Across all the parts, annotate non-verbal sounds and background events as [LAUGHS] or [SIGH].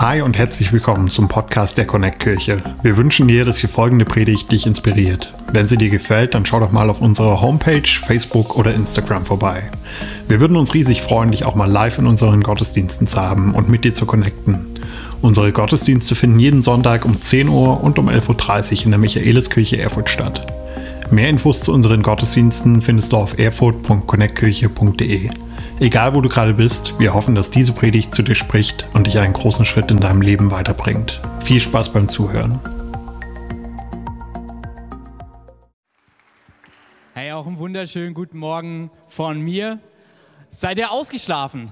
Hi und herzlich willkommen zum Podcast der Connect Kirche. Wir wünschen dir, dass die folgende Predigt dich inspiriert. Wenn sie dir gefällt, dann schau doch mal auf unserer Homepage, Facebook oder Instagram vorbei. Wir würden uns riesig freuen, dich auch mal live in unseren Gottesdiensten zu haben und mit dir zu connecten. Unsere Gottesdienste finden jeden Sonntag um 10 Uhr und um 11.30 Uhr in der Michaeliskirche Erfurt statt. Mehr Infos zu unseren Gottesdiensten findest du auf erfurt.connectkirche.de. Egal wo du gerade bist, wir hoffen, dass diese Predigt zu dir spricht und dich einen großen Schritt in deinem Leben weiterbringt. Viel Spaß beim Zuhören. Hey, auch einen wunderschönen guten Morgen von mir. Seid ihr ausgeschlafen?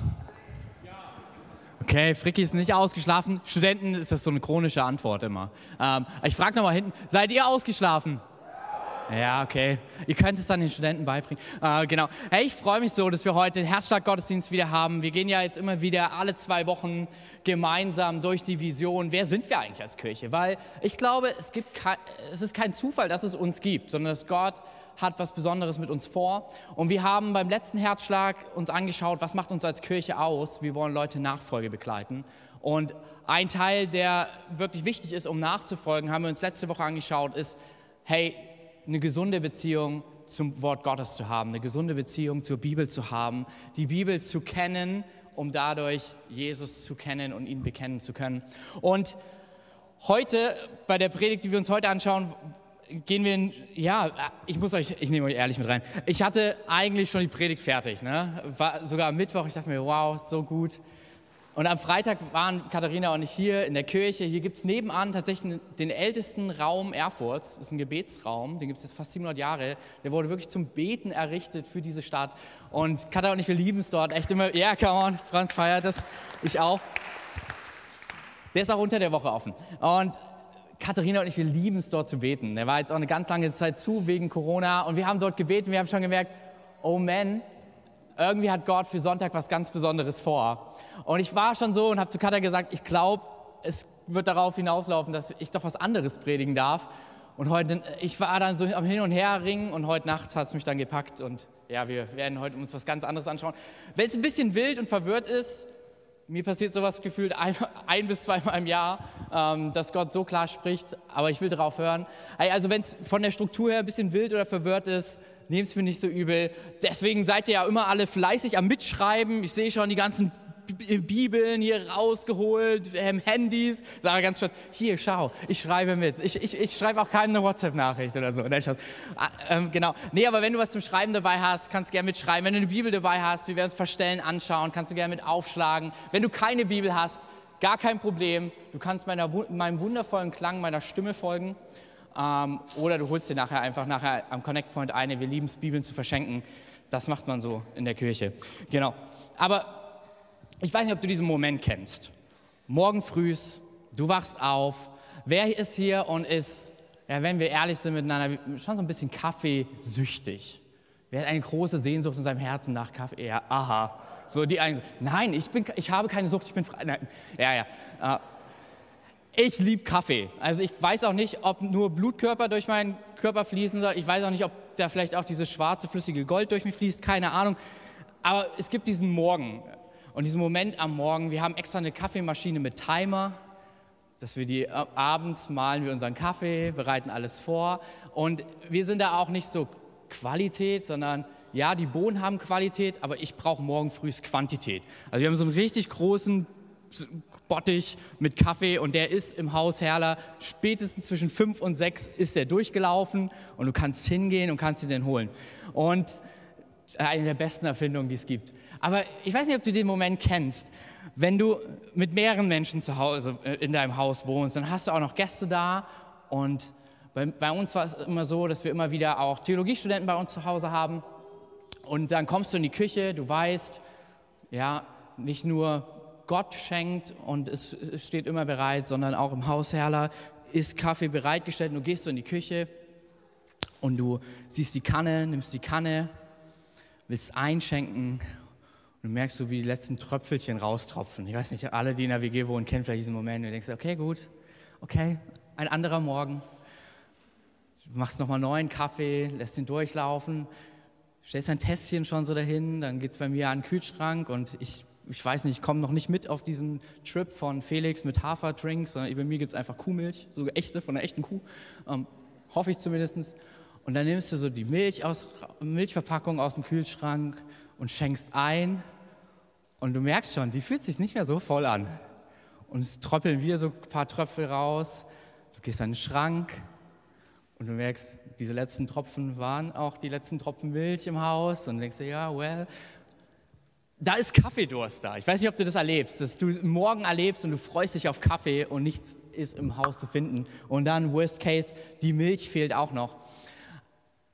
Okay, Fricki ist nicht ausgeschlafen. Studenten ist das so eine chronische Antwort immer. Ähm, ich frage nochmal hinten, seid ihr ausgeschlafen? Ja, okay. Ihr könnt es dann den Studenten beibringen. Äh, genau. Hey, ich freue mich so, dass wir heute den Herzschlag-Gottesdienst wieder haben. Wir gehen ja jetzt immer wieder alle zwei Wochen gemeinsam durch die Vision. Wer sind wir eigentlich als Kirche? Weil ich glaube, es, gibt kein, es ist kein Zufall, dass es uns gibt, sondern dass Gott hat was Besonderes mit uns vor. Und wir haben beim letzten Herzschlag uns angeschaut, was macht uns als Kirche aus? Wir wollen Leute Nachfolge begleiten. Und ein Teil, der wirklich wichtig ist, um nachzufolgen, haben wir uns letzte Woche angeschaut, ist, hey, eine gesunde Beziehung zum Wort Gottes zu haben, eine gesunde Beziehung zur Bibel zu haben, die Bibel zu kennen, um dadurch Jesus zu kennen und ihn bekennen zu können. Und heute, bei der Predigt, die wir uns heute anschauen, gehen wir in, ja, ich muss euch, ich nehme euch ehrlich mit rein. Ich hatte eigentlich schon die Predigt fertig, ne? War sogar am Mittwoch, ich dachte mir, wow, so gut. Und am Freitag waren Katharina und ich hier in der Kirche. Hier gibt es nebenan tatsächlich den ältesten Raum Erfurts. Das ist ein Gebetsraum, den gibt es jetzt fast 700 Jahre. Der wurde wirklich zum Beten errichtet für diese Stadt. Und Katharina und ich, wir lieben es dort echt immer. Ja, come on, Franz feiert das. Ich auch. Der ist auch unter der Woche offen. Und Katharina und ich, wir lieben es dort zu beten. Der war jetzt auch eine ganz lange Zeit zu wegen Corona. Und wir haben dort gebeten. Wir haben schon gemerkt, oh man, irgendwie hat Gott für Sonntag was ganz Besonderes vor. Und ich war schon so und habe zu Katha gesagt, ich glaube, es wird darauf hinauslaufen, dass ich doch was anderes predigen darf. Und heute, ich war dann so am Hin- und Herringen und heute Nacht hat es mich dann gepackt und ja, wir werden heute uns was ganz anderes anschauen. Wenn es ein bisschen wild und verwirrt ist, mir passiert sowas gefühlt ein, [LAUGHS] ein bis zweimal im Jahr, ähm, dass Gott so klar spricht, aber ich will darauf hören. Also wenn es von der Struktur her ein bisschen wild oder verwirrt ist, nehmt es mir nicht so übel. Deswegen seid ihr ja immer alle fleißig am Mitschreiben. Ich sehe schon die ganzen Bibeln hier rausgeholt, ähm, Handys. Sage ganz kurz, hier, schau, ich schreibe mit. Ich, ich, ich schreibe auch keine WhatsApp-Nachricht oder so. Nein, ah, ähm, genau. Nee, aber wenn du was zum Schreiben dabei hast, kannst du gerne mitschreiben. Wenn du eine Bibel dabei hast, wir werden uns ein paar Stellen anschauen, kannst du gerne mit aufschlagen. Wenn du keine Bibel hast, gar kein Problem. Du kannst meiner, meinem wundervollen Klang meiner Stimme folgen. Ähm, oder du holst dir nachher einfach nachher am Connect Point eine. Wir lieben es, Bibeln zu verschenken. Das macht man so in der Kirche. Genau. Aber ich weiß nicht, ob du diesen Moment kennst. Morgen frühs, du wachst auf. Wer ist hier und ist, ja, wenn wir ehrlich sind miteinander, schon so ein bisschen kaffeesüchtig? Wer hat eine große Sehnsucht in seinem Herzen nach Kaffee? Ja, aha. So die einen, nein, ich, bin, ich habe keine Sucht, ich bin frei. Nein. Ja, ja. Ich liebe Kaffee. Also ich weiß auch nicht, ob nur Blutkörper durch meinen Körper fließen soll. Ich weiß auch nicht, ob da vielleicht auch dieses schwarze, flüssige Gold durch mich fließt. Keine Ahnung. Aber es gibt diesen Morgen und diesen Moment am Morgen. Wir haben extra eine Kaffeemaschine mit Timer, dass wir die äh, abends malen wir unseren Kaffee, bereiten alles vor. Und wir sind da auch nicht so Qualität, sondern ja, die Bohnen haben Qualität, aber ich brauche morgen früh Quantität. Also wir haben so einen richtig großen Bottich mit Kaffee und der ist im Haus Herler. Spätestens zwischen fünf und sechs ist er durchgelaufen und du kannst hingehen und kannst ihn den holen. Und äh, eine der besten Erfindungen, die es gibt. Aber ich weiß nicht, ob du den Moment kennst. Wenn du mit mehreren Menschen zu Hause äh, in deinem Haus wohnst, dann hast du auch noch Gäste da und bei, bei uns war es immer so, dass wir immer wieder auch Theologiestudenten bei uns zu Hause haben. Und dann kommst du in die Küche, du weißt, ja, nicht nur Gott schenkt und es steht immer bereit, sondern auch im Haus Herrler ist Kaffee bereitgestellt. Du gehst so in die Küche und du siehst die Kanne, nimmst die Kanne, willst einschenken und du merkst so, wie die letzten Tröpfelchen raustropfen. Ich weiß nicht, alle, die in der WG wohnen, kennen vielleicht diesen Moment. Und du denkst, okay, gut, okay, ein anderer Morgen. Du machst nochmal neuen Kaffee, lässt ihn durchlaufen, stellst ein Tässchen schon so dahin, dann geht es bei mir an den Kühlschrank und ich ich weiß nicht, ich komme noch nicht mit auf diesen Trip von Felix mit Haferdrinks, sondern bei mir gibt es einfach Kuhmilch, sogar echte, von einer echten Kuh. Ähm, hoffe ich zumindest. Und dann nimmst du so die Milch aus, Milchverpackung aus dem Kühlschrank und schenkst ein. Und du merkst schon, die fühlt sich nicht mehr so voll an. Und es tröppeln wieder so ein paar Tröpfel raus. Du gehst an den Schrank und du merkst, diese letzten Tropfen waren auch die letzten Tropfen Milch im Haus. Und denkst dir, ja, well, da ist Kaffeedurst da. Ich weiß nicht, ob du das erlebst, dass du morgen erlebst und du freust dich auf Kaffee und nichts ist im Haus zu finden. Und dann, worst case, die Milch fehlt auch noch.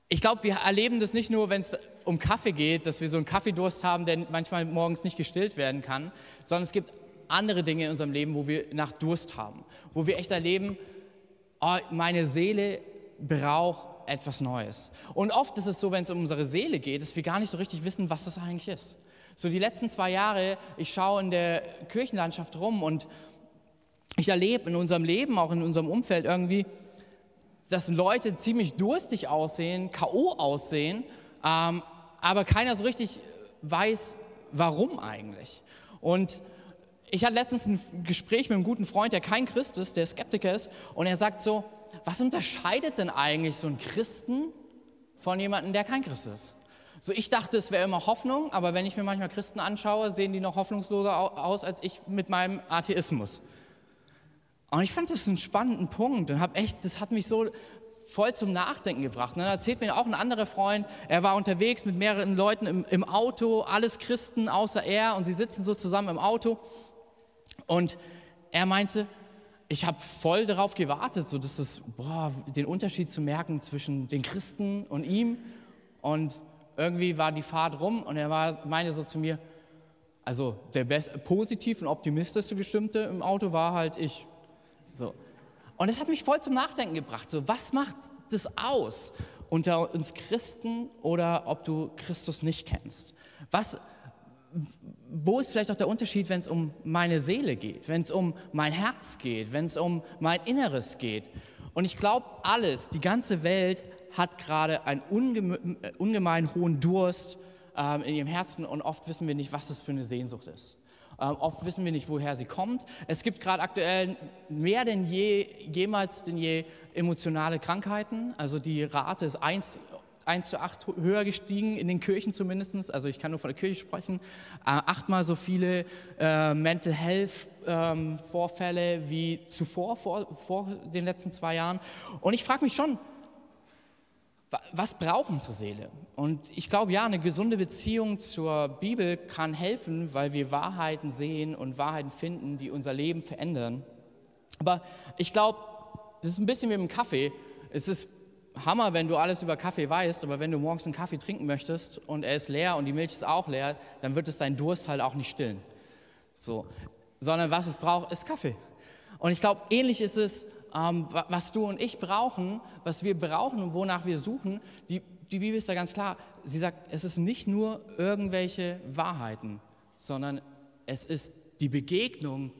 Ich glaube, wir erleben das nicht nur, wenn es um Kaffee geht, dass wir so einen Kaffeedurst haben, der manchmal morgens nicht gestillt werden kann, sondern es gibt andere Dinge in unserem Leben, wo wir nach Durst haben, wo wir echt erleben, oh, meine Seele braucht etwas Neues. Und oft ist es so, wenn es um unsere Seele geht, dass wir gar nicht so richtig wissen, was das eigentlich ist. So die letzten zwei Jahre, ich schaue in der Kirchenlandschaft rum und ich erlebe in unserem Leben, auch in unserem Umfeld irgendwie, dass Leute ziemlich durstig aussehen, KO aussehen, ähm, aber keiner so richtig weiß, warum eigentlich. Und ich hatte letztens ein Gespräch mit einem guten Freund, der kein Christ ist, der Skeptiker ist, und er sagt so, was unterscheidet denn eigentlich so einen Christen von jemandem, der kein Christ ist? So, ich dachte, es wäre immer Hoffnung, aber wenn ich mir manchmal Christen anschaue, sehen die noch hoffnungsloser aus als ich mit meinem Atheismus. Und ich fand das einen spannenden Punkt und habe echt, das hat mich so voll zum Nachdenken gebracht. Und dann erzählt mir auch ein anderer Freund, er war unterwegs mit mehreren Leuten im, im Auto, alles Christen außer er, und sie sitzen so zusammen im Auto. Und er meinte, ich habe voll darauf gewartet, so dass das, boah, den Unterschied zu merken zwischen den Christen und ihm. Und irgendwie war die Fahrt rum und er war, meinte so zu mir, also der best, positiv und optimistischste Gestimmte im Auto war halt ich. So. Und es hat mich voll zum Nachdenken gebracht. So, was macht das aus unter uns Christen oder ob du Christus nicht kennst? Was, wo ist vielleicht auch der Unterschied, wenn es um meine Seele geht, wenn es um mein Herz geht, wenn es um mein Inneres geht? Und ich glaube, alles, die ganze Welt hat gerade einen äh, ungemein hohen Durst ähm, in ihrem Herzen und oft wissen wir nicht, was das für eine Sehnsucht ist. Ähm, oft wissen wir nicht, woher sie kommt. Es gibt gerade aktuell mehr denn je, jemals denn je emotionale Krankheiten. Also die Rate ist 1, 1 zu 8 höher gestiegen, in den Kirchen zumindest. Also ich kann nur von der Kirche sprechen. Äh, achtmal so viele äh, Mental Health ähm, Vorfälle wie zuvor, vor, vor den letzten zwei Jahren. Und ich frage mich schon, was braucht unsere Seele? Und ich glaube, ja, eine gesunde Beziehung zur Bibel kann helfen, weil wir Wahrheiten sehen und Wahrheiten finden, die unser Leben verändern. Aber ich glaube, es ist ein bisschen wie mit dem Kaffee. Es ist Hammer, wenn du alles über Kaffee weißt, aber wenn du morgens einen Kaffee trinken möchtest und er ist leer und die Milch ist auch leer, dann wird es deinen Durst halt auch nicht stillen. So. Sondern was es braucht, ist Kaffee. Und ich glaube, ähnlich ist es was du und ich brauchen, was wir brauchen und wonach wir suchen, die, die Bibel ist da ganz klar. Sie sagt, es ist nicht nur irgendwelche Wahrheiten, sondern es ist die Begegnung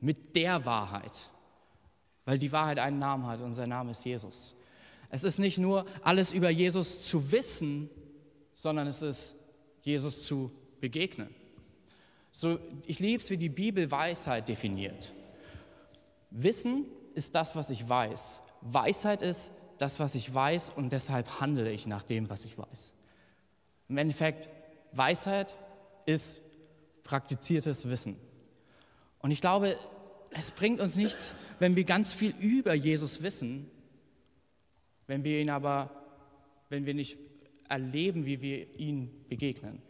mit der Wahrheit, weil die Wahrheit einen Namen hat und sein Name ist Jesus. Es ist nicht nur alles über Jesus zu wissen, sondern es ist Jesus zu begegnen. So, ich liebe es, wie die Bibel Weisheit definiert. Wissen ist das, was ich weiß. Weisheit ist das, was ich weiß und deshalb handle ich nach dem, was ich weiß. Im Endeffekt, Weisheit ist praktiziertes Wissen. Und ich glaube, es bringt uns nichts, wenn wir ganz viel über Jesus wissen, wenn wir ihn aber, wenn wir nicht erleben, wie wir ihn begegnen.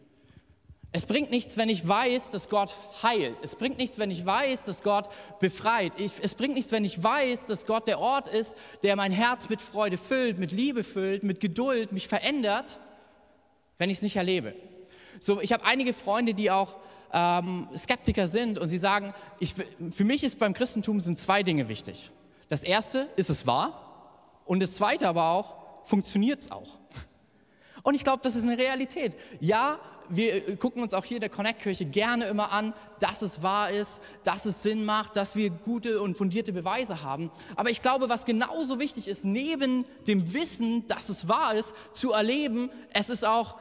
Es bringt nichts, wenn ich weiß, dass Gott heilt. Es bringt nichts, wenn ich weiß, dass Gott befreit. Ich, es bringt nichts, wenn ich weiß, dass Gott der Ort ist, der mein Herz mit Freude füllt, mit Liebe füllt, mit Geduld, mich verändert, wenn ich es nicht erlebe. So, ich habe einige Freunde, die auch ähm, Skeptiker sind und sie sagen, ich, für mich ist beim Christentum sind zwei Dinge wichtig. Das erste, ist es wahr? Und das zweite aber auch, funktioniert es auch? Und ich glaube, das ist eine Realität. Ja, wir gucken uns auch hier in der Connect-Kirche gerne immer an, dass es wahr ist, dass es Sinn macht, dass wir gute und fundierte Beweise haben. Aber ich glaube, was genauso wichtig ist, neben dem Wissen, dass es wahr ist, zu erleben, es ist auch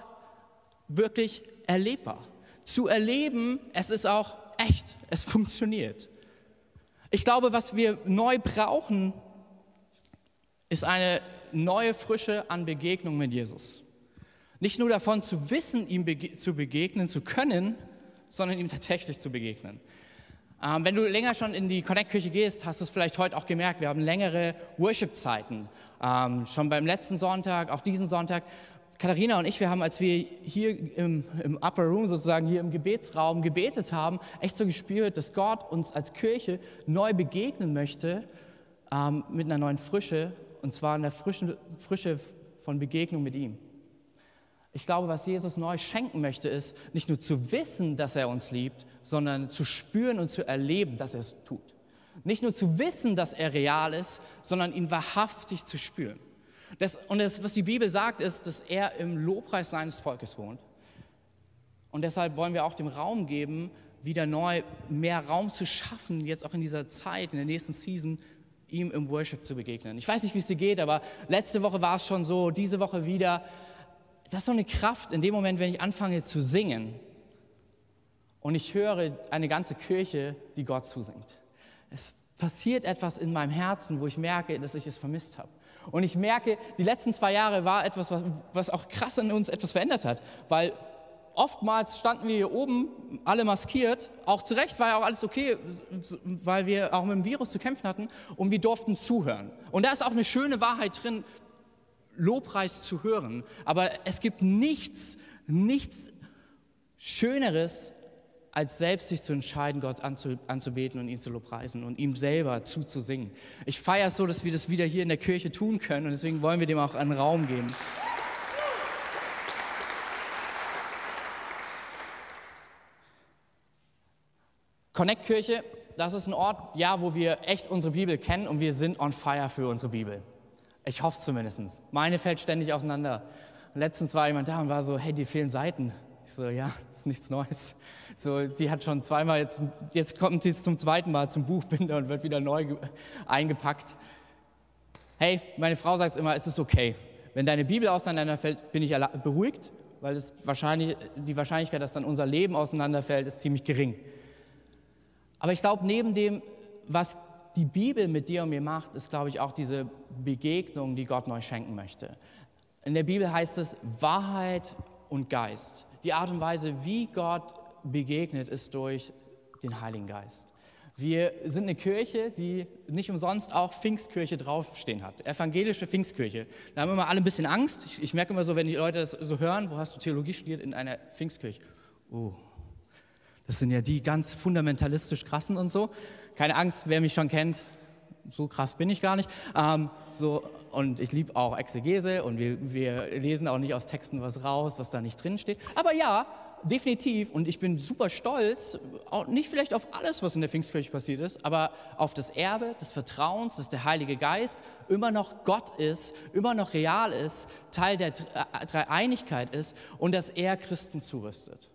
wirklich erlebbar. zu erleben, es ist auch echt, es funktioniert. Ich glaube, was wir neu brauchen, ist eine neue Frische an Begegnung mit Jesus. Nicht nur davon zu wissen, ihm bege zu begegnen zu können, sondern ihm tatsächlich zu begegnen. Ähm, wenn du länger schon in die Connect-Kirche gehst, hast du es vielleicht heute auch gemerkt, wir haben längere Worship-Zeiten. Ähm, schon beim letzten Sonntag, auch diesen Sonntag. Katharina und ich, wir haben, als wir hier im, im Upper Room sozusagen, hier im Gebetsraum gebetet haben, echt so gespürt, dass Gott uns als Kirche neu begegnen möchte ähm, mit einer neuen Frische, und zwar in der frischen, Frische von Begegnung mit ihm. Ich glaube, was Jesus neu schenken möchte, ist nicht nur zu wissen, dass er uns liebt, sondern zu spüren und zu erleben, dass er es tut. Nicht nur zu wissen, dass er real ist, sondern ihn wahrhaftig zu spüren. Das, und das, was die Bibel sagt, ist, dass er im Lobpreis seines Volkes wohnt. Und deshalb wollen wir auch dem Raum geben, wieder neu mehr Raum zu schaffen, jetzt auch in dieser Zeit, in der nächsten Season, ihm im Worship zu begegnen. Ich weiß nicht, wie es dir geht, aber letzte Woche war es schon so, diese Woche wieder das ist so eine Kraft in dem Moment, wenn ich anfange zu singen und ich höre eine ganze Kirche, die Gott zusingt. Es passiert etwas in meinem Herzen, wo ich merke, dass ich es vermisst habe. Und ich merke, die letzten zwei Jahre war etwas, was, was auch krass in uns etwas verändert hat, weil oftmals standen wir hier oben, alle maskiert. Auch zu Recht war ja auch alles okay, weil wir auch mit dem Virus zu kämpfen hatten und wir durften zuhören. Und da ist auch eine schöne Wahrheit drin, Lobpreis zu hören. Aber es gibt nichts, nichts Schöneres, als selbst sich zu entscheiden, Gott anzubeten und ihn zu lobpreisen und ihm selber zuzusingen. Ich feiere es so, dass wir das wieder hier in der Kirche tun können und deswegen wollen wir dem auch einen Raum geben. Connect Kirche, das ist ein Ort, ja, wo wir echt unsere Bibel kennen und wir sind on fire für unsere Bibel. Ich hoffe es zumindest. Meine fällt ständig auseinander. letztens war jemand da und war so, hey, dir fehlen Seiten. Ich so, ja, das [LAUGHS] ist nichts Neues. So, die hat schon zweimal, jetzt, jetzt kommt sie zum zweiten Mal zum Buchbinder und wird wieder neu eingepackt. Hey, meine Frau sagt immer, es ist okay. Wenn deine Bibel auseinanderfällt, bin ich beruhigt, weil es wahrscheinlich, die Wahrscheinlichkeit, dass dann unser Leben auseinanderfällt, ist ziemlich gering. Aber ich glaube, neben dem, was die Bibel mit dir und mir macht, ist, glaube ich, auch diese Begegnung, die Gott neu schenken möchte. In der Bibel heißt es Wahrheit und Geist. Die Art und Weise, wie Gott begegnet, ist durch den Heiligen Geist. Wir sind eine Kirche, die nicht umsonst auch Pfingstkirche draufstehen hat. Evangelische Pfingstkirche. Da haben immer alle ein bisschen Angst. Ich, ich merke immer so, wenn die Leute das so hören, wo hast du Theologie studiert? In einer Pfingstkirche. Oh, das sind ja die ganz fundamentalistisch krassen und so. Keine Angst, wer mich schon kennt, so krass bin ich gar nicht. Ähm, so, und ich liebe auch Exegese und wir, wir, lesen auch nicht aus Texten was raus, was da nicht drin steht. Aber ja, definitiv, und ich bin super stolz, nicht vielleicht auf alles, was in der Pfingstkirche passiert ist, aber auf das Erbe des Vertrauens, dass der Heilige Geist immer noch Gott ist, immer noch real ist, Teil der Dreieinigkeit ist und dass er Christen zurüstet.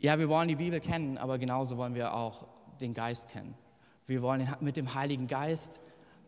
Ja, wir wollen die Bibel kennen, aber genauso wollen wir auch den Geist kennen. Wir wollen mit dem Heiligen Geist,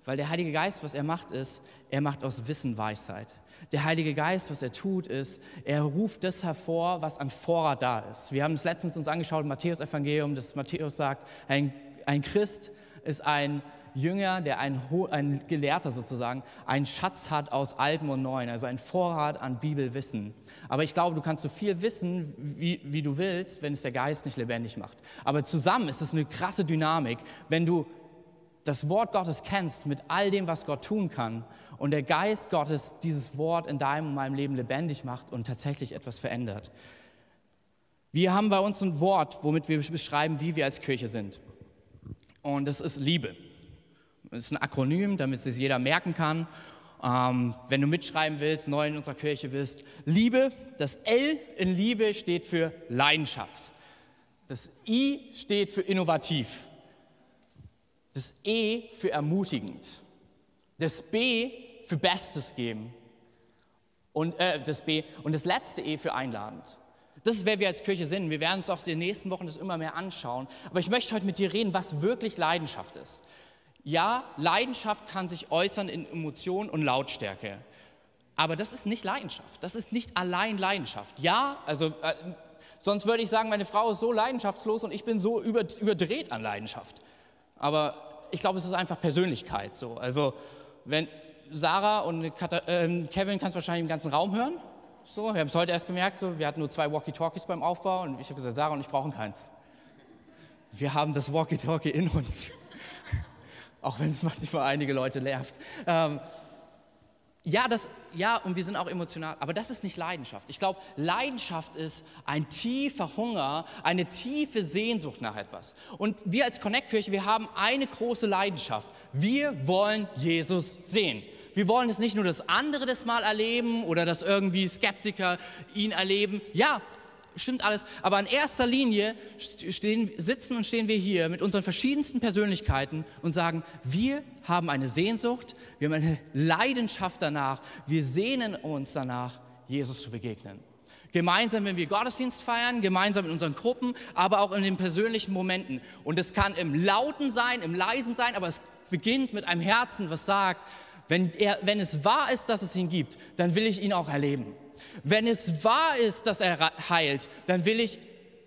weil der Heilige Geist, was er macht, ist, er macht aus Wissen Weisheit. Der Heilige Geist, was er tut, ist, er ruft das hervor, was an Vorrat da ist. Wir haben es letztens uns angeschaut im Matthäus-Evangelium, dass Matthäus sagt, ein, ein Christ ist ein Jünger, der ein, ein Gelehrter sozusagen, einen Schatz hat aus Alten und Neuen, also ein Vorrat an Bibelwissen. Aber ich glaube, du kannst so viel wissen, wie, wie du willst, wenn es der Geist nicht lebendig macht. Aber zusammen ist es eine krasse Dynamik, wenn du das Wort Gottes kennst mit all dem, was Gott tun kann und der Geist Gottes dieses Wort in deinem und meinem Leben lebendig macht und tatsächlich etwas verändert. Wir haben bei uns ein Wort, womit wir beschreiben, wie wir als Kirche sind. Und das ist Liebe. Das ist ein Akronym, damit es jeder merken kann. Ähm, wenn du mitschreiben willst, neu in unserer Kirche bist. Liebe, das L in Liebe steht für Leidenschaft. Das I steht für innovativ. Das E für ermutigend. Das B für Bestes geben. Und äh, das B und das letzte E für einladend. Das ist, wer wir als Kirche sind. Wir werden uns auch in den nächsten Wochen das immer mehr anschauen. Aber ich möchte heute mit dir reden, was wirklich Leidenschaft ist. Ja, Leidenschaft kann sich äußern in Emotionen und Lautstärke. Aber das ist nicht Leidenschaft. Das ist nicht allein Leidenschaft. Ja, also äh, sonst würde ich sagen, meine Frau ist so leidenschaftslos und ich bin so über, überdreht an Leidenschaft. Aber ich glaube, es ist einfach Persönlichkeit so. Also wenn Sarah und äh, Kevin kannst wahrscheinlich im ganzen Raum hören. So, wir haben es heute erst gemerkt, so, wir hatten nur zwei Walkie-Talkies beim Aufbau und ich habe gesagt, Sarah und ich brauchen keins. Wir haben das Walkie-Talkie in uns. Auch wenn es [LAUGHS] manchmal einige Leute nervt. Ähm, ja, das, ja, und wir sind auch emotional, aber das ist nicht Leidenschaft. Ich glaube, Leidenschaft ist ein tiefer Hunger, eine tiefe Sehnsucht nach etwas. Und wir als Connect-Kirche, wir haben eine große Leidenschaft. Wir wollen Jesus sehen. Wir wollen es nicht nur, dass andere das mal erleben oder dass irgendwie Skeptiker ihn erleben. Ja, stimmt alles. Aber in erster Linie stehen, sitzen und stehen wir hier mit unseren verschiedensten Persönlichkeiten und sagen, wir haben eine Sehnsucht, wir haben eine Leidenschaft danach, wir sehnen uns danach, Jesus zu begegnen. Gemeinsam, wenn wir Gottesdienst feiern, gemeinsam in unseren Gruppen, aber auch in den persönlichen Momenten. Und es kann im Lauten sein, im Leisen sein, aber es beginnt mit einem Herzen, was sagt, wenn, er, wenn es wahr ist, dass es ihn gibt, dann will ich ihn auch erleben. Wenn es wahr ist, dass er heilt, dann will ich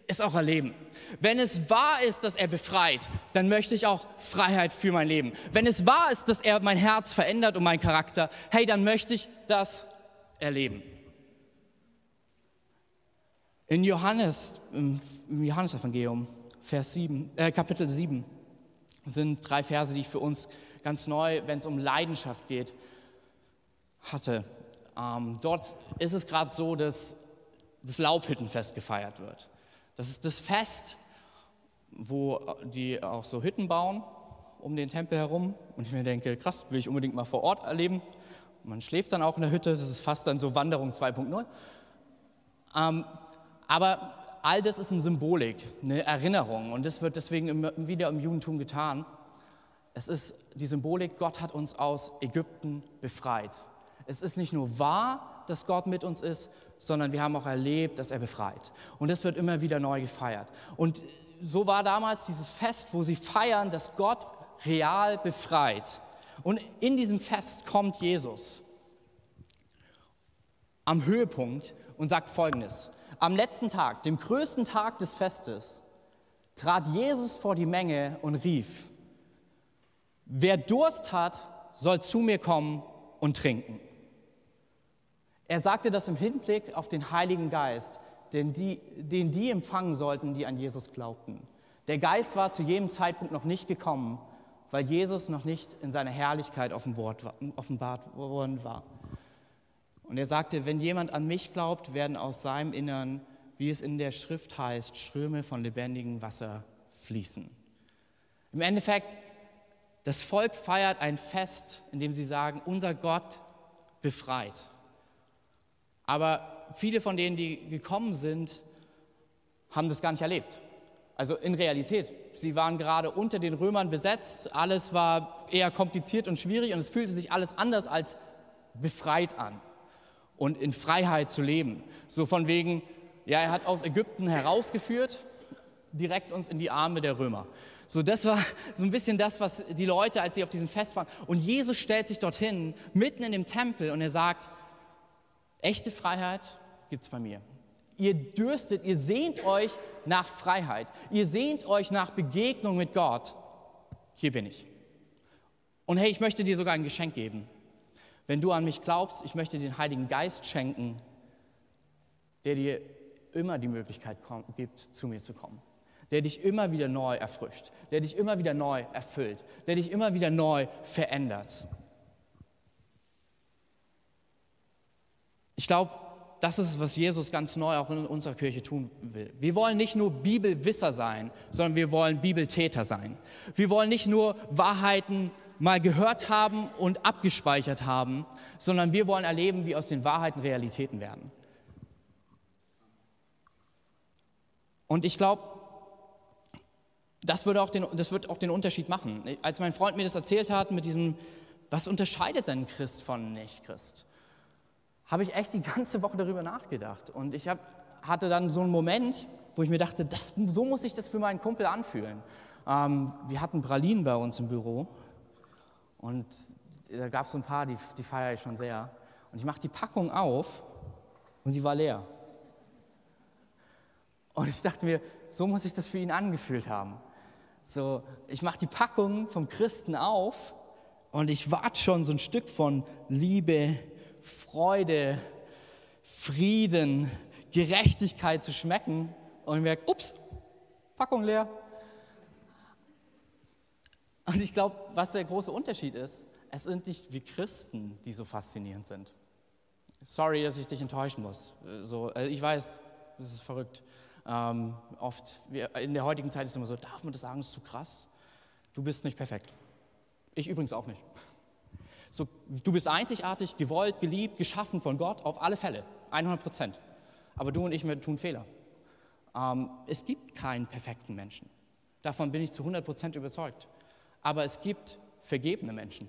es auch erleben. Wenn es wahr ist, dass er befreit, dann möchte ich auch Freiheit für mein Leben. Wenn es wahr ist, dass er mein Herz verändert und meinen Charakter, hey, dann möchte ich das erleben. In Johannes, im Johannesevangelium, Vers 7, äh, Kapitel 7, sind drei Verse, die ich für uns ganz neu, wenn es um Leidenschaft geht, hatte. Ähm, dort ist es gerade so, dass das Laubhüttenfest gefeiert wird. Das ist das Fest, wo die auch so Hütten bauen um den Tempel herum. Und ich mir denke, krass, will ich unbedingt mal vor Ort erleben. Man schläft dann auch in der Hütte, das ist fast dann so Wanderung 2.0. Ähm, aber all das ist eine Symbolik, eine Erinnerung und das wird deswegen wieder im Judentum getan. Es ist die Symbolik, Gott hat uns aus Ägypten befreit. Es ist nicht nur wahr, dass Gott mit uns ist, sondern wir haben auch erlebt, dass er befreit. Und das wird immer wieder neu gefeiert. Und so war damals dieses Fest, wo sie feiern, dass Gott real befreit. Und in diesem Fest kommt Jesus am Höhepunkt und sagt Folgendes. Am letzten Tag, dem größten Tag des Festes, trat Jesus vor die Menge und rief, wer Durst hat, soll zu mir kommen und trinken. Er sagte das im Hinblick auf den Heiligen Geist, den die, den die empfangen sollten, die an Jesus glaubten. Der Geist war zu jedem Zeitpunkt noch nicht gekommen, weil Jesus noch nicht in seiner Herrlichkeit offenbart worden war. Und er sagte, wenn jemand an mich glaubt, werden aus seinem Innern, wie es in der Schrift heißt, Ströme von lebendigem Wasser fließen. Im Endeffekt, das Volk feiert ein Fest, in dem sie sagen, unser Gott befreit. Aber viele von denen, die gekommen sind, haben das gar nicht erlebt. Also in Realität. Sie waren gerade unter den Römern besetzt, alles war eher kompliziert und schwierig und es fühlte sich alles anders als befreit an und in Freiheit zu leben. So von wegen, ja, er hat aus Ägypten herausgeführt, direkt uns in die Arme der Römer. So, das war so ein bisschen das, was die Leute, als sie auf diesem Fest waren. Und Jesus stellt sich dorthin, mitten in dem Tempel, und er sagt, Echte Freiheit gibt es bei mir. Ihr dürstet, ihr sehnt euch nach Freiheit. Ihr sehnt euch nach Begegnung mit Gott. Hier bin ich. Und hey, ich möchte dir sogar ein Geschenk geben. Wenn du an mich glaubst, ich möchte den Heiligen Geist schenken, der dir immer die Möglichkeit gibt, zu mir zu kommen. Der dich immer wieder neu erfrischt, der dich immer wieder neu erfüllt, der dich immer wieder neu verändert. Ich glaube, das ist es, was Jesus ganz neu auch in unserer Kirche tun will. Wir wollen nicht nur Bibelwisser sein, sondern wir wollen Bibeltäter sein. Wir wollen nicht nur Wahrheiten mal gehört haben und abgespeichert haben, sondern wir wollen erleben, wie aus den Wahrheiten Realitäten werden. Und ich glaube, das, würde auch den, das wird auch den Unterschied machen. Als mein Freund mir das erzählt hat mit diesem, was unterscheidet denn Christ von Nicht-Christ? Habe ich echt die ganze Woche darüber nachgedacht. Und ich hab, hatte dann so einen Moment, wo ich mir dachte, das, so muss ich das für meinen Kumpel anfühlen. Ähm, wir hatten Pralinen bei uns im Büro und da gab es so ein paar, die, die feiere ich schon sehr. Und ich mache die Packung auf und sie war leer. Und ich dachte mir, so muss ich das für ihn angefühlt haben. So, ich mache die Packung vom Christen auf und ich warte schon so ein Stück von Liebe, Freude, Frieden, Gerechtigkeit zu schmecken und ich merke, ups, Packung leer. Und ich glaube, was der große Unterschied ist, es sind nicht wir Christen, die so faszinierend sind. Sorry, dass ich dich enttäuschen muss. So, also ich weiß, das ist verrückt. Ähm, oft, wir, in der heutigen Zeit ist es immer so, darf man das sagen, das ist zu krass? Du bist nicht perfekt. Ich übrigens auch nicht. So, du bist einzigartig, gewollt, geliebt, geschaffen von Gott, auf alle Fälle, 100 Prozent. Aber du und ich, wir tun Fehler. Ähm, es gibt keinen perfekten Menschen. Davon bin ich zu 100 Prozent überzeugt. Aber es gibt vergebene Menschen.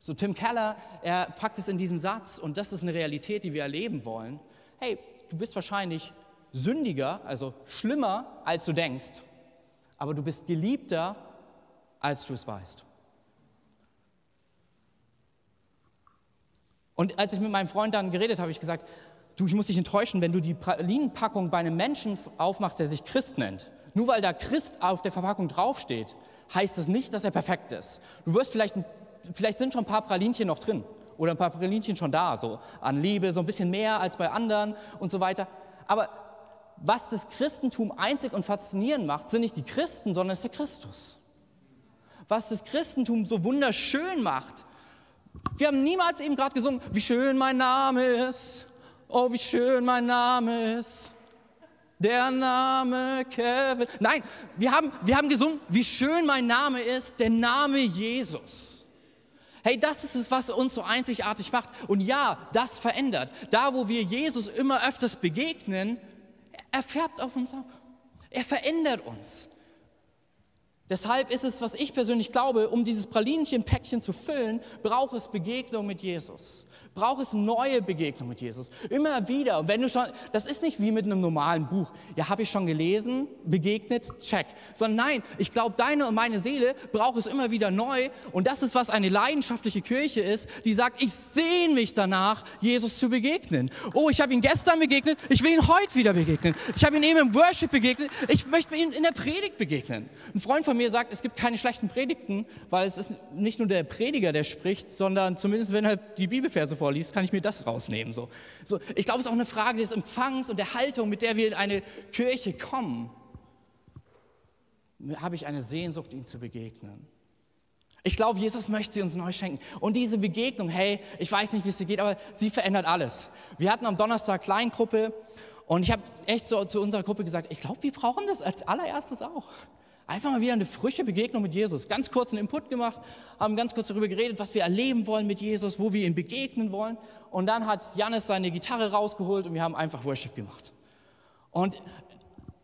So Tim Keller, er packt es in diesen Satz und das ist eine Realität, die wir erleben wollen. Hey, du bist wahrscheinlich sündiger, also schlimmer, als du denkst, aber du bist geliebter, als du es weißt. Und als ich mit meinem Freund dann geredet habe, habe ich gesagt, du, ich muss dich enttäuschen, wenn du die Pralinenpackung bei einem Menschen aufmachst, der sich Christ nennt. Nur weil da Christ auf der Verpackung draufsteht, heißt das nicht, dass er perfekt ist. Du wirst vielleicht, vielleicht sind schon ein paar Pralinchen noch drin oder ein paar Pralinchen schon da, so an Liebe, so ein bisschen mehr als bei anderen und so weiter. Aber was das Christentum einzig und faszinierend macht, sind nicht die Christen, sondern es ist der Christus. Was das Christentum so wunderschön macht. Wir haben niemals eben gerade gesungen, wie schön mein Name ist. Oh, wie schön mein Name ist. Der Name Kevin. Nein, wir haben, wir haben gesungen, wie schön mein Name ist, der Name Jesus. Hey, das ist es, was uns so einzigartig macht. Und ja, das verändert. Da, wo wir Jesus immer öfters begegnen, er färbt auf uns ab. Er verändert uns. Deshalb ist es, was ich persönlich glaube, um dieses Pralinchen-Päckchen zu füllen, braucht es Begegnung mit Jesus braucht es neue Begegnungen mit Jesus. Immer wieder. Und wenn du schon, das ist nicht wie mit einem normalen Buch. Ja, habe ich schon gelesen, begegnet, check. Sondern nein, ich glaube, deine und meine Seele braucht es immer wieder neu. Und das ist, was eine leidenschaftliche Kirche ist, die sagt, ich sehne mich danach, Jesus zu begegnen. Oh, ich habe ihn gestern begegnet, ich will ihn heute wieder begegnen. Ich habe ihn eben im Worship begegnet, ich möchte ihn in der Predigt begegnen. Ein Freund von mir sagt, es gibt keine schlechten Predigten, weil es ist nicht nur der Prediger, der spricht, sondern zumindest, wenn er die Bibelverse vorliest, kann ich mir das rausnehmen. So. So, ich glaube, es ist auch eine Frage des Empfangs und der Haltung, mit der wir in eine Kirche kommen. Habe ich eine Sehnsucht, ihm zu begegnen? Ich glaube, Jesus möchte sie uns neu schenken. Und diese Begegnung, hey, ich weiß nicht, wie es dir geht, aber sie verändert alles. Wir hatten am Donnerstag Kleingruppe und ich habe echt so zu unserer Gruppe gesagt, ich glaube, wir brauchen das als allererstes auch. Einfach mal wieder eine frische Begegnung mit Jesus. Ganz kurz einen Input gemacht, haben ganz kurz darüber geredet, was wir erleben wollen mit Jesus, wo wir ihn begegnen wollen. Und dann hat Janis seine Gitarre rausgeholt und wir haben einfach Worship gemacht. Und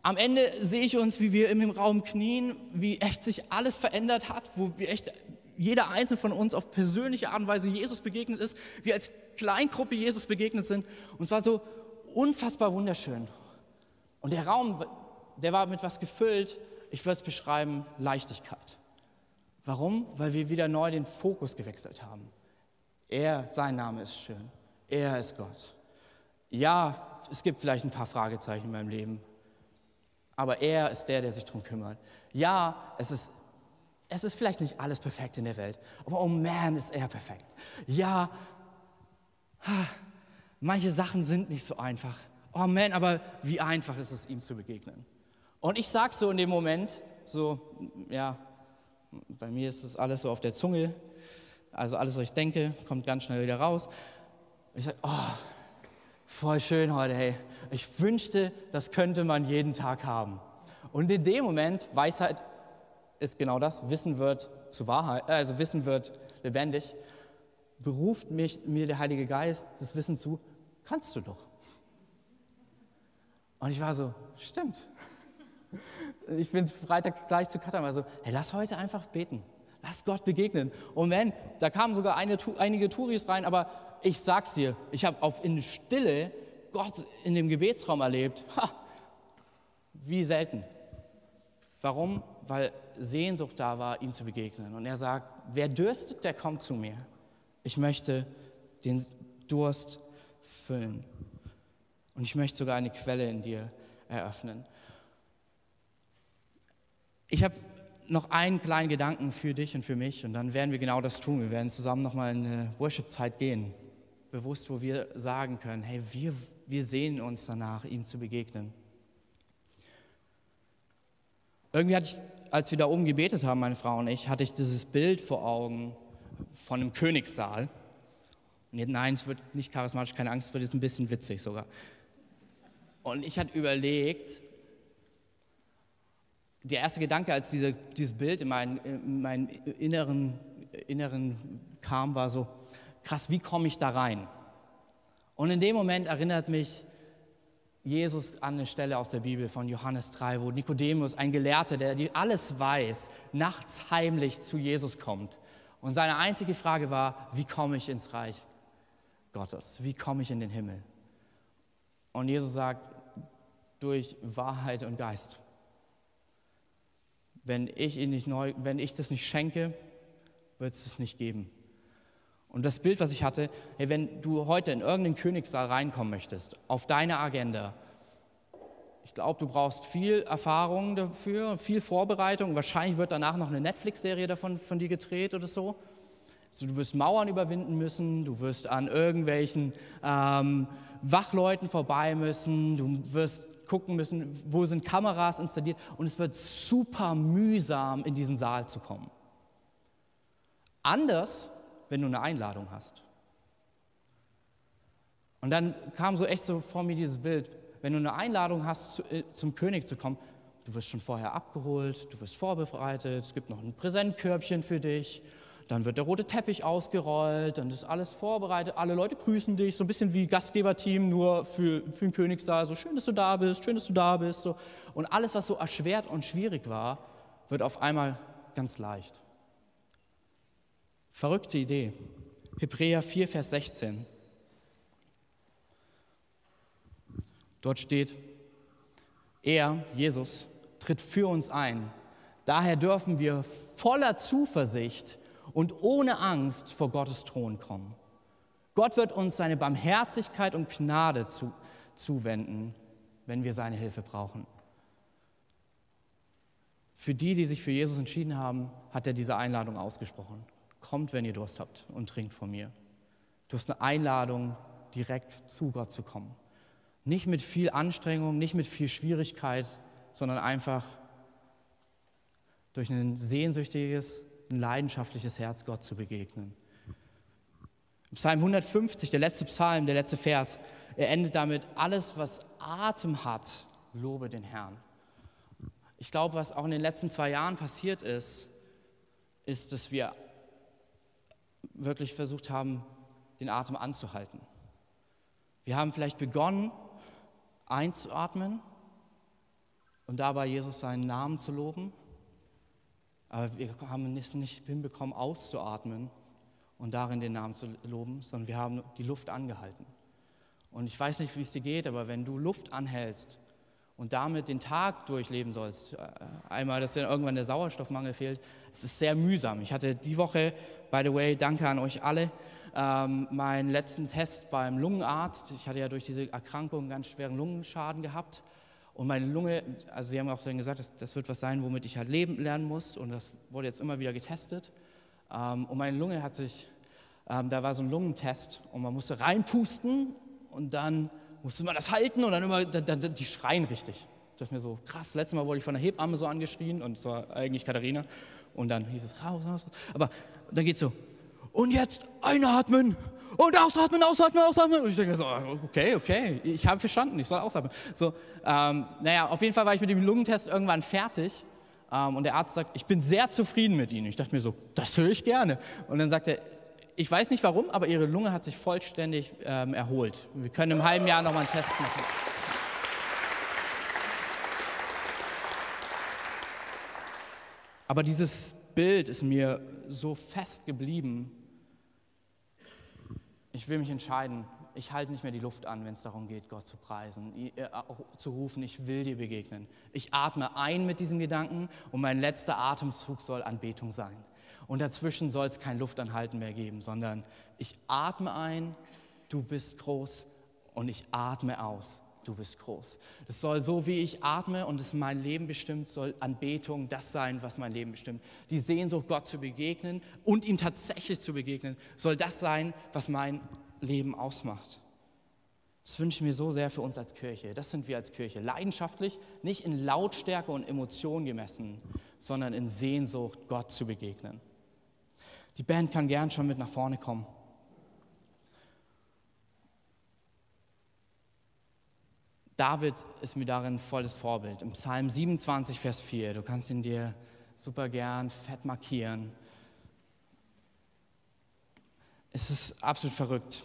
am Ende sehe ich uns, wie wir im Raum knien, wie echt sich alles verändert hat, wo wir echt jeder einzelne von uns auf persönliche Art und Weise Jesus begegnet ist, wir als Kleingruppe Jesus begegnet sind. Und es war so unfassbar wunderschön. Und der Raum, der war mit was gefüllt, ich würde es beschreiben, Leichtigkeit. Warum? Weil wir wieder neu den Fokus gewechselt haben. Er, sein Name ist schön. Er ist Gott. Ja, es gibt vielleicht ein paar Fragezeichen in meinem Leben, aber er ist der, der sich darum kümmert. Ja, es ist, es ist vielleicht nicht alles perfekt in der Welt, aber oh man, ist er perfekt. Ja, manche Sachen sind nicht so einfach. Oh man, aber wie einfach ist es, ihm zu begegnen. Und ich sage so in dem Moment, so, ja, bei mir ist das alles so auf der Zunge, also alles, was ich denke, kommt ganz schnell wieder raus. Ich sage, oh, voll schön heute, hey. Ich wünschte, das könnte man jeden Tag haben. Und in dem Moment, Weisheit ist genau das, Wissen wird zu Wahrheit, äh, also Wissen wird lebendig, beruft mich, mir der Heilige Geist das Wissen zu, kannst du doch. Und ich war so, stimmt. Ich bin Freitag gleich zu Katar so, hey, lass heute einfach beten. Lass Gott begegnen. Und wenn, da kamen sogar eine, einige Touris rein, aber ich sag's dir, ich habe auf in Stille Gott in dem Gebetsraum erlebt. Ha, wie selten. Warum? Weil Sehnsucht da war, ihm zu begegnen. Und er sagt, wer dürstet, der kommt zu mir. Ich möchte den Durst füllen. Und ich möchte sogar eine Quelle in dir eröffnen. Ich habe noch einen kleinen Gedanken für dich und für mich und dann werden wir genau das tun. Wir werden zusammen nochmal in eine Worship-Zeit gehen, bewusst, wo wir sagen können, hey, wir, wir sehnen uns danach, ihm zu begegnen. Irgendwie hatte ich, als wir da oben gebetet haben, meine Frau und ich, hatte ich dieses Bild vor Augen von einem Königssaal. Und nein, es wird nicht charismatisch, keine Angst, es wird jetzt ein bisschen witzig sogar. Und ich hatte überlegt, der erste Gedanke, als diese, dieses Bild in meinen, in meinen inneren, inneren kam, war so, krass, wie komme ich da rein? Und in dem Moment erinnert mich Jesus an eine Stelle aus der Bibel von Johannes 3, wo Nikodemus, ein Gelehrter, der alles weiß, nachts heimlich zu Jesus kommt. Und seine einzige Frage war, wie komme ich ins Reich Gottes? Wie komme ich in den Himmel? Und Jesus sagt, durch Wahrheit und Geist. Wenn ich, ihn nicht neu, wenn ich das nicht schenke, wird es es nicht geben. Und das Bild, was ich hatte, hey, wenn du heute in irgendeinen Königssaal reinkommen möchtest, auf deine Agenda, ich glaube, du brauchst viel Erfahrung dafür, viel Vorbereitung. Wahrscheinlich wird danach noch eine Netflix-Serie davon von dir gedreht oder so. Also du wirst Mauern überwinden müssen, du wirst an irgendwelchen ähm, Wachleuten vorbei müssen, du wirst gucken müssen, wo sind Kameras installiert und es wird super mühsam, in diesen Saal zu kommen. Anders, wenn du eine Einladung hast. Und dann kam so echt so vor mir dieses Bild, wenn du eine Einladung hast, zu, äh, zum König zu kommen, du wirst schon vorher abgeholt, du wirst vorbereitet, es gibt noch ein Präsentkörbchen für dich, dann wird der rote Teppich ausgerollt, dann ist alles vorbereitet, alle Leute grüßen dich, so ein bisschen wie Gastgeberteam, nur für, für den Königssaal, so schön, dass du da bist, schön, dass du da bist. So. Und alles, was so erschwert und schwierig war, wird auf einmal ganz leicht. Verrückte Idee. Hebräer 4, Vers 16. Dort steht, er, Jesus, tritt für uns ein. Daher dürfen wir voller Zuversicht und ohne Angst vor Gottes Thron kommen. Gott wird uns seine Barmherzigkeit und Gnade zu, zuwenden, wenn wir seine Hilfe brauchen. Für die, die sich für Jesus entschieden haben, hat er diese Einladung ausgesprochen. Kommt, wenn ihr Durst habt und trinkt von mir. Du hast eine Einladung, direkt zu Gott zu kommen. Nicht mit viel Anstrengung, nicht mit viel Schwierigkeit, sondern einfach durch ein sehnsüchtiges, ein leidenschaftliches Herz Gott zu begegnen. Psalm 150, der letzte Psalm, der letzte Vers, er endet damit, alles, was Atem hat, lobe den Herrn. Ich glaube, was auch in den letzten zwei Jahren passiert ist, ist, dass wir wirklich versucht haben, den Atem anzuhalten. Wir haben vielleicht begonnen, einzuatmen und dabei Jesus seinen Namen zu loben. Aber wir haben es nicht hinbekommen, auszuatmen und darin den Namen zu loben, sondern wir haben die Luft angehalten. Und ich weiß nicht, wie es dir geht, aber wenn du Luft anhältst und damit den Tag durchleben sollst, äh, einmal, dass dir irgendwann der Sauerstoffmangel fehlt, es ist sehr mühsam. Ich hatte die Woche, by the way, danke an euch alle, ähm, meinen letzten Test beim Lungenarzt. Ich hatte ja durch diese Erkrankung einen ganz schweren Lungenschaden gehabt. Und meine Lunge, also sie haben auch dann gesagt, das, das wird was sein, womit ich halt leben lernen muss. Und das wurde jetzt immer wieder getestet. Ähm, und meine Lunge hat sich, ähm, da war so ein Lungentest und man musste reinpusten und dann musste man das halten und dann immer, dann, die schreien richtig. Das ist mir so krass. Letztes Mal wurde ich von der Hebamme so angeschrien und es war eigentlich Katharina. Und dann hieß es raus, raus, raus. Aber dann geht es so, und jetzt einatmen und ausatmen, ausatmen, ausatmen. Und ich denke so, okay, okay, ich habe verstanden, ich soll ausatmen. So, ähm, naja, auf jeden Fall war ich mit dem Lungentest irgendwann fertig. Ähm, und der Arzt sagt, ich bin sehr zufrieden mit Ihnen. Ich dachte mir so, das höre ich gerne. Und dann sagt er, ich weiß nicht warum, aber Ihre Lunge hat sich vollständig ähm, erholt. Wir können im halben Jahr nochmal einen Test machen. Aber dieses Bild ist mir so fest geblieben, ich will mich entscheiden. Ich halte nicht mehr die Luft an, wenn es darum geht, Gott zu preisen, äh, zu rufen, ich will dir begegnen. Ich atme ein mit diesem Gedanken und mein letzter Atemzug soll Anbetung sein. Und dazwischen soll es kein Luftanhalten mehr geben, sondern ich atme ein, du bist groß und ich atme aus, du bist groß. Das soll so, wie ich atme und es mein Leben bestimmt, soll Anbetung das sein, was mein Leben bestimmt. Die Sehnsucht, Gott zu begegnen und ihm tatsächlich zu begegnen, soll das sein, was mein Leben ausmacht. Das wünsche ich mir so sehr für uns als Kirche. Das sind wir als Kirche. Leidenschaftlich, nicht in Lautstärke und Emotionen gemessen, sondern in Sehnsucht, Gott zu begegnen. Die Band kann gern schon mit nach vorne kommen. David ist mir darin volles Vorbild. Im Psalm 27, Vers 4, du kannst ihn dir super gern fett markieren. Es ist absolut verrückt.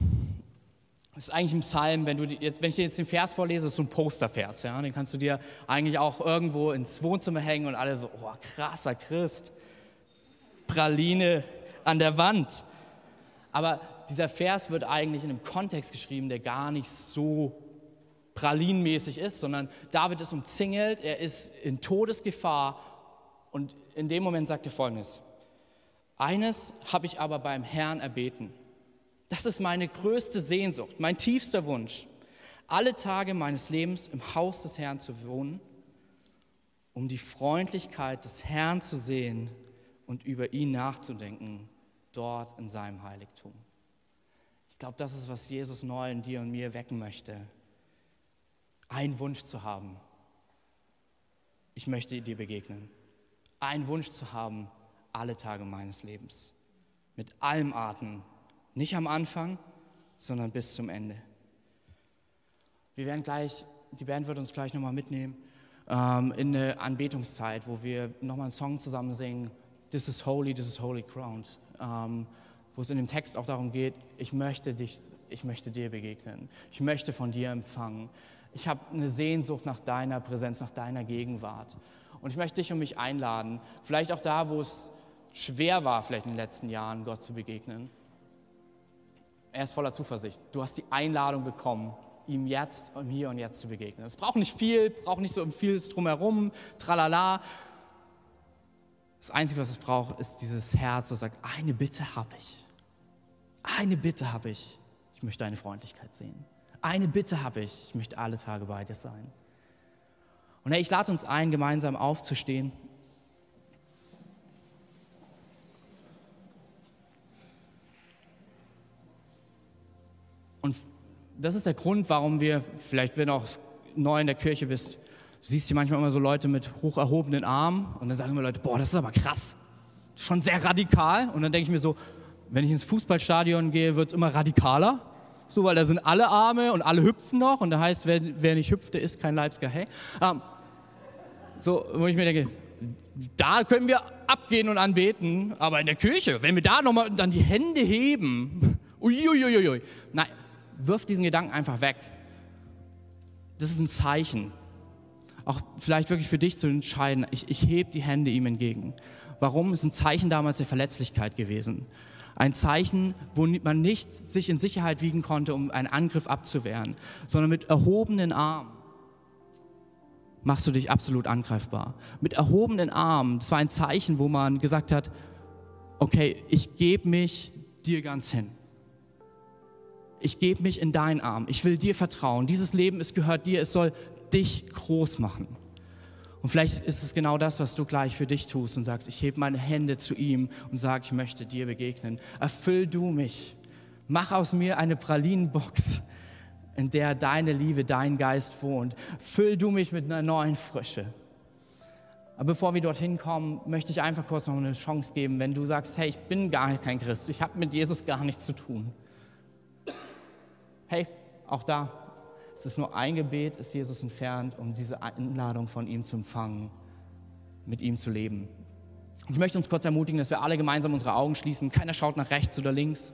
Es ist eigentlich im Psalm, wenn, du jetzt, wenn ich dir jetzt den Vers vorlese, ist so ein Postervers. Ja? Den kannst du dir eigentlich auch irgendwo ins Wohnzimmer hängen und alle so, oh, krasser Christ. Praline an der Wand. Aber dieser Vers wird eigentlich in einem Kontext geschrieben, der gar nicht so pralinenmäßig ist, sondern David ist umzingelt, er ist in Todesgefahr und in dem Moment sagt er folgendes. Eines habe ich aber beim Herrn erbeten. Das ist meine größte Sehnsucht, mein tiefster Wunsch, alle Tage meines Lebens im Haus des Herrn zu wohnen, um die Freundlichkeit des Herrn zu sehen und über ihn nachzudenken, dort in seinem Heiligtum. Ich glaube, das ist, was Jesus neu in dir und mir wecken möchte einen Wunsch zu haben. Ich möchte dir begegnen. Einen Wunsch zu haben, alle Tage meines Lebens. Mit allem Atem. Nicht am Anfang, sondern bis zum Ende. Wir werden gleich, die Band wird uns gleich nochmal mitnehmen ähm, in eine Anbetungszeit, wo wir nochmal einen Song zusammen singen. This is holy, this is holy ground. Ähm, wo es in dem Text auch darum geht, ich möchte dich, ich möchte dir begegnen. Ich möchte von dir empfangen ich habe eine Sehnsucht nach deiner Präsenz, nach deiner Gegenwart. Und ich möchte dich und mich einladen, vielleicht auch da, wo es schwer war, vielleicht in den letzten Jahren, Gott zu begegnen. Er ist voller Zuversicht. Du hast die Einladung bekommen, ihm jetzt, im Hier und Jetzt zu begegnen. Es braucht nicht viel, braucht nicht so vieles drumherum, tralala. Das Einzige, was es braucht, ist dieses Herz, das sagt, eine Bitte habe ich. Eine Bitte habe ich. Ich möchte deine Freundlichkeit sehen. Eine Bitte habe ich, ich möchte alle Tage bei dir sein. Und hey, ich lade uns ein, gemeinsam aufzustehen. Und das ist der Grund, warum wir, vielleicht wenn du auch neu in der Kirche bist, siehst hier manchmal immer so Leute mit hoch erhobenen Armen und dann sagen immer Leute, boah, das ist aber krass, schon sehr radikal. Und dann denke ich mir so, wenn ich ins Fußballstadion gehe, wird es immer radikaler so, weil da sind alle Arme und alle hüpfen noch und da heißt, wer, wer nicht hüpft, der ist kein Leipziger. Hey, ähm, so, wo ich mir denke, da können wir abgehen und anbeten, aber in der Kirche, wenn wir da nochmal dann die Hände heben, uiuiuiui, nein, wirf diesen Gedanken einfach weg. Das ist ein Zeichen. Auch vielleicht wirklich für dich zu entscheiden, ich, ich hebe die Hände ihm entgegen. Warum? Es ist ein Zeichen damals der Verletzlichkeit gewesen. Ein Zeichen, wo man nicht sich in Sicherheit wiegen konnte, um einen Angriff abzuwehren, sondern mit erhobenen Armen machst du dich absolut angreifbar. Mit erhobenen Armen, das war ein Zeichen, wo man gesagt hat, okay, ich gebe mich dir ganz hin. Ich gebe mich in deinen Arm. Ich will dir vertrauen. Dieses Leben, es gehört dir. Es soll dich groß machen. Und vielleicht ist es genau das, was du gleich für dich tust und sagst, ich hebe meine Hände zu ihm und sage, ich möchte dir begegnen. Erfüll du mich. Mach aus mir eine Pralinenbox, in der deine Liebe, dein Geist wohnt. Füll du mich mit einer neuen Frische. Aber bevor wir dorthin kommen, möchte ich einfach kurz noch eine Chance geben, wenn du sagst, hey, ich bin gar kein Christ, ich habe mit Jesus gar nichts zu tun. Hey, auch da, es ist nur ein Gebet, ist Jesus entfernt, um diese Einladung von ihm zu empfangen, mit ihm zu leben. Ich möchte uns kurz ermutigen, dass wir alle gemeinsam unsere Augen schließen. Keiner schaut nach rechts oder links.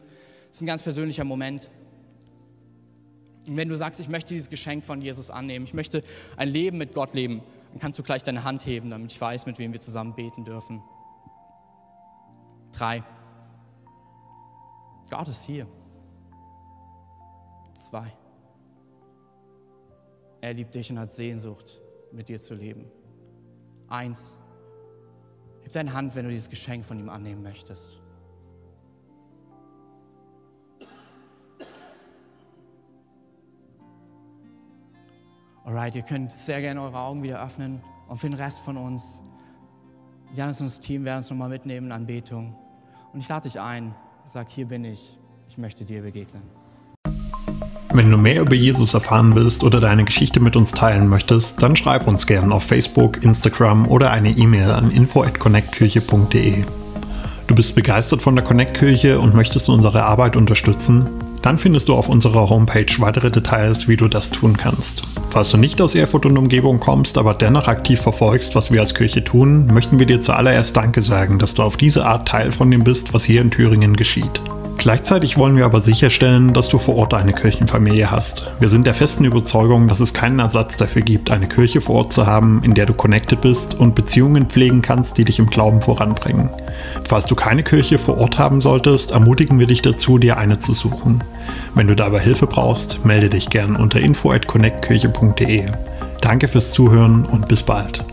Das ist ein ganz persönlicher Moment. Und wenn du sagst, ich möchte dieses Geschenk von Jesus annehmen, ich möchte ein Leben mit Gott leben, dann kannst du gleich deine Hand heben, damit ich weiß, mit wem wir zusammen beten dürfen. Drei. Gott ist hier. Zwei. Er liebt dich und hat Sehnsucht, mit dir zu leben. Eins, heb deine Hand, wenn du dieses Geschenk von ihm annehmen möchtest. Alright, ihr könnt sehr gerne eure Augen wieder öffnen und für den Rest von uns, Janis und das Team werden uns nochmal mitnehmen in Anbetung. Und ich lade dich ein, sag, hier bin ich, ich möchte dir begegnen. Wenn du mehr über Jesus erfahren willst oder deine Geschichte mit uns teilen möchtest, dann schreib uns gerne auf Facebook, Instagram oder eine E-Mail an info@connectkirche.de. Du bist begeistert von der Connect Kirche und möchtest unsere Arbeit unterstützen? Dann findest du auf unserer Homepage weitere Details, wie du das tun kannst. Falls du nicht aus Erfurt und Umgebung kommst, aber dennoch aktiv verfolgst, was wir als Kirche tun, möchten wir dir zuallererst Danke sagen, dass du auf diese Art Teil von dem bist, was hier in Thüringen geschieht. Gleichzeitig wollen wir aber sicherstellen, dass du vor Ort eine Kirchenfamilie hast. Wir sind der festen Überzeugung, dass es keinen Ersatz dafür gibt, eine Kirche vor Ort zu haben, in der du connected bist und Beziehungen pflegen kannst, die dich im Glauben voranbringen. Falls du keine Kirche vor Ort haben solltest, ermutigen wir dich dazu, dir eine zu suchen. Wenn du dabei Hilfe brauchst, melde dich gern unter info@connectkirche.de. Danke fürs Zuhören und bis bald.